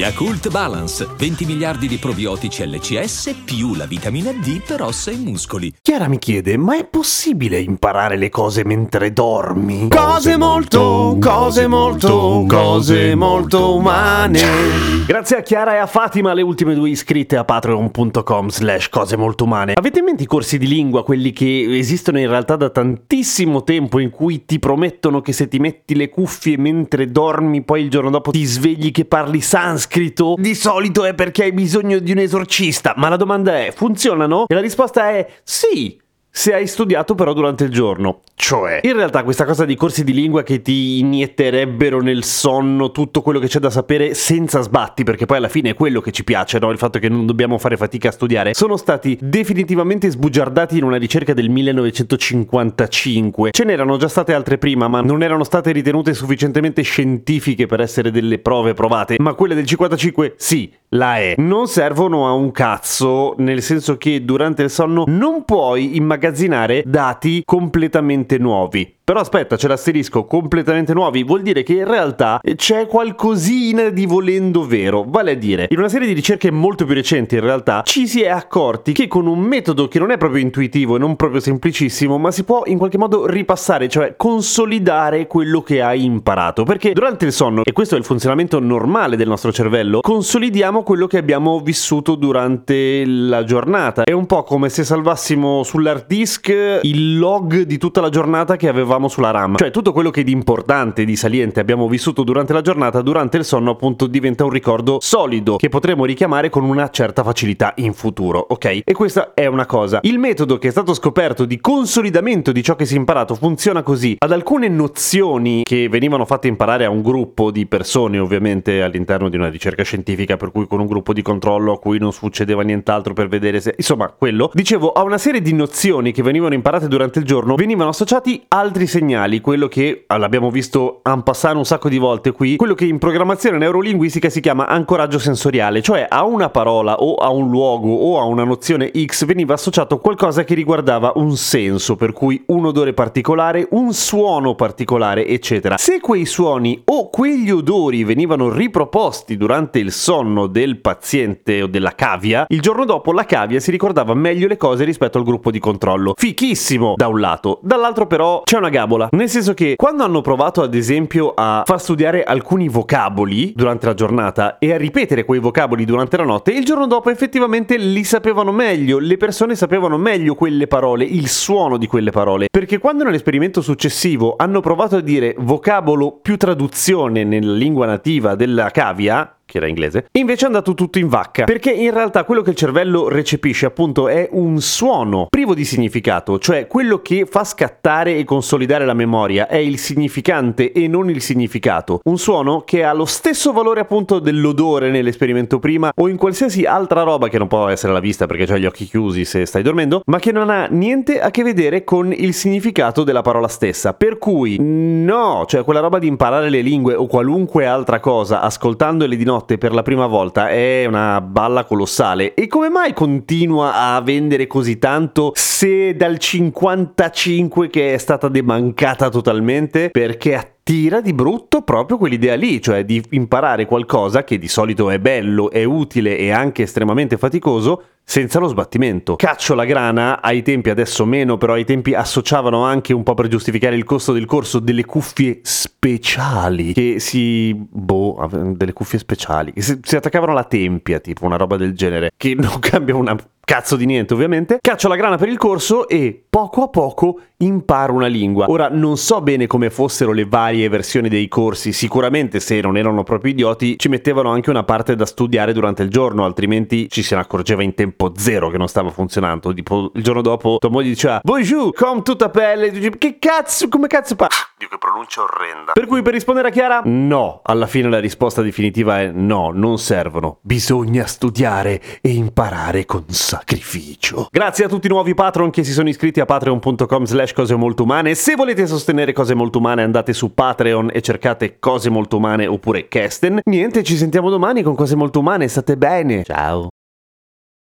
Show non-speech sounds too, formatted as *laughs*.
Yakult Balance, 20 miliardi di probiotici LCS più la vitamina D per ossa e muscoli. Chiara mi chiede, ma è possibile imparare le cose mentre dormi? Cose molto, cose molto, cose molto umane. Grazie a Chiara e a Fatima, le ultime due iscritte a patreon.com slash cose molto umane. Avete in mente i corsi di lingua, quelli che esistono in realtà da tantissimo tempo, in cui ti promettono che se ti metti le cuffie mentre dormi, poi il giorno dopo ti svegli che parli sanscrito? Di solito è perché hai bisogno di un esorcista, ma la domanda è, funzionano? E la risposta è sì se hai studiato però durante il giorno. Cioè, in realtà questa cosa di corsi di lingua che ti inietterebbero nel sonno tutto quello che c'è da sapere senza sbatti, perché poi alla fine è quello che ci piace, no? Il fatto che non dobbiamo fare fatica a studiare, sono stati definitivamente sbugiardati in una ricerca del 1955. Ce n'erano già state altre prima, ma non erano state ritenute sufficientemente scientifiche per essere delle prove provate, ma quelle del 55 sì, la è. Non servono a un cazzo, nel senso che durante il sonno non puoi immagazzinare dati completamente nuovi. Però aspetta, c'è l'asterisco completamente nuovi, vuol dire che in realtà c'è qualcosina di volendo vero, vale a dire, in una serie di ricerche molto più recenti in realtà ci si è accorti che con un metodo che non è proprio intuitivo e non proprio semplicissimo, ma si può in qualche modo ripassare, cioè consolidare quello che hai imparato, perché durante il sonno, e questo è il funzionamento normale del nostro cervello, consolidiamo quello che abbiamo vissuto durante la giornata. È un po' come se salvassimo sull'hard disk il log di tutta la giornata che avevamo sulla RAM. Cioè tutto quello che di importante, di saliente abbiamo vissuto durante la giornata, durante il sonno appunto diventa un ricordo solido che potremo richiamare con una certa facilità in futuro, ok? E questa è una cosa. Il metodo che è stato scoperto di consolidamento di ciò che si è imparato funziona così. Ad alcune nozioni che venivano fatte imparare a un gruppo di persone, ovviamente all'interno di una ricerca scientifica, per cui con un gruppo di controllo a cui non succedeva nient'altro per vedere se... Insomma, quello. Dicevo, a una serie di nozioni che venivano imparate durante il giorno venivano associati altri segnali, quello che l'abbiamo visto passare un sacco di volte qui, quello che in programmazione neurolinguistica si chiama ancoraggio sensoriale, cioè a una parola o a un luogo o a una nozione X veniva associato qualcosa che riguardava un senso, per cui un odore particolare, un suono particolare, eccetera. Se quei suoni o quegli odori venivano riproposti durante il sonno del paziente o della cavia, il giorno dopo la cavia si ricordava meglio le cose rispetto al gruppo di controllo. Fichissimo da un lato, dall'altro però c'è una gabola. Nel senso che quando hanno provato ad esempio a far studiare alcuni vocaboli durante la giornata e a ripetere quei vocaboli durante la notte, il giorno dopo effettivamente li sapevano meglio, le persone sapevano meglio quelle parole, il suono di quelle parole. Perché quando nell'esperimento successivo hanno provato a dire vocabolo più traduzione nella lingua nativa della cavia, che era inglese, invece è andato tutto in vacca, perché in realtà quello che il cervello recepisce appunto è un suono privo di significato, cioè quello che fa scattare e consolidare la memoria è il significante e non il significato, un suono che ha lo stesso valore appunto dell'odore nell'esperimento prima o in qualsiasi altra roba che non può essere alla vista perché hai gli occhi chiusi se stai dormendo, ma che non ha niente a che vedere con il significato della parola stessa, per cui no, cioè quella roba di imparare le lingue o qualunque altra cosa ascoltandole di notte notte per la prima volta è una balla colossale. E come mai continua a vendere così tanto se dal 55 che è stata demancata totalmente? Perché attira di brutto proprio quell'idea lì, cioè di imparare qualcosa che di solito è bello, è utile e anche estremamente faticoso senza lo sbattimento. Caccio la grana, ai tempi adesso meno, però ai tempi associavano anche un po' per giustificare il costo del corso delle cuffie speciali che si boh, delle cuffie speciali che si, si attaccavano alla tempia, tipo una roba del genere, che non *laughs* cambia una cazzo di niente ovviamente, caccio la grana per il corso e poco a poco imparo una lingua. Ora non so bene come fossero le varie versioni dei corsi, sicuramente se non erano proprio idioti ci mettevano anche una parte da studiare durante il giorno, altrimenti ci se ne accorgeva in tempo zero che non stava funzionando. Tipo il giorno dopo tua moglie diceva Bonjour, com tutta pelle, che cazzo, come cazzo fa? Dio che pronuncia orrenda. Per cui per rispondere a Chiara, no, alla fine la risposta definitiva è no, non servono. Bisogna studiare e imparare con sa sacrificio. Grazie a tutti i nuovi patron che si sono iscritti a patreon.com slash cose molto umane. Se volete sostenere cose molto umane andate su Patreon e cercate cose molto umane oppure Kesten. Niente, ci sentiamo domani con cose molto umane. State bene. Ciao.